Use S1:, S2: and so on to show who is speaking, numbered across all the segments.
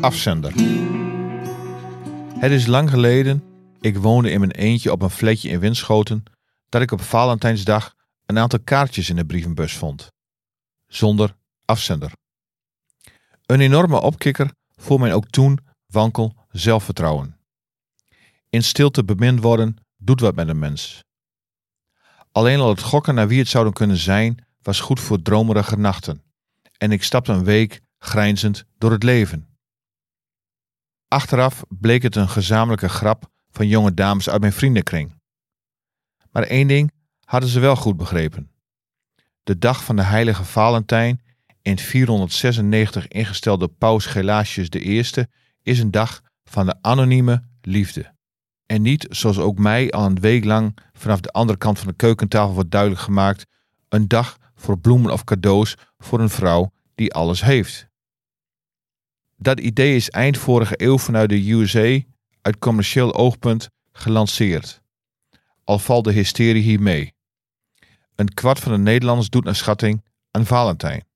S1: Afzender. Het is lang geleden, ik woonde in mijn eentje op een flatje in Winschoten, dat ik op Valentijnsdag een aantal kaartjes in de brievenbus vond. Zonder afzender. Een enorme opkikker voor mijn ook toen wankel zelfvertrouwen. In stilte bemind worden doet wat met een mens. Alleen al het gokken naar wie het zouden kunnen zijn was goed voor dromerige nachten. En ik stapte een week grijnzend door het leven. Achteraf bleek het een gezamenlijke grap van jonge dames uit mijn vriendenkring. Maar één ding hadden ze wel goed begrepen. De dag van de heilige Valentijn, in 496 ingesteld door paus Gelasius I, is een dag van de anonieme liefde. En niet, zoals ook mij al een week lang vanaf de andere kant van de keukentafel wordt duidelijk gemaakt, een dag voor bloemen of cadeaus voor een vrouw die alles heeft. Dat idee is eind vorige eeuw vanuit de USA uit commercieel oogpunt gelanceerd. Al valt de hysterie hier mee. Een kwart van de Nederlanders doet naar schatting aan Valentijn.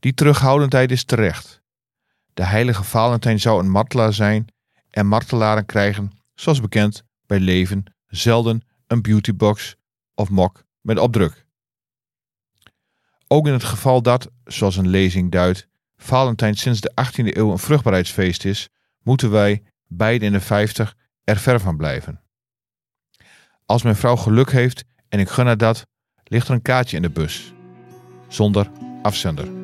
S1: Die terughoudendheid is terecht. De heilige Valentijn zou een martelaar zijn en martelaren krijgen, zoals bekend, bij leven zelden een beautybox of mok met opdruk. Ook in het geval dat, zoals een lezing duidt, Valentijn sinds de 18e eeuw een vruchtbaarheidsfeest is, moeten wij, beiden in de 50, er ver van blijven. Als mijn vrouw geluk heeft en ik gun haar dat, ligt er een kaartje in de bus. Zonder afzender.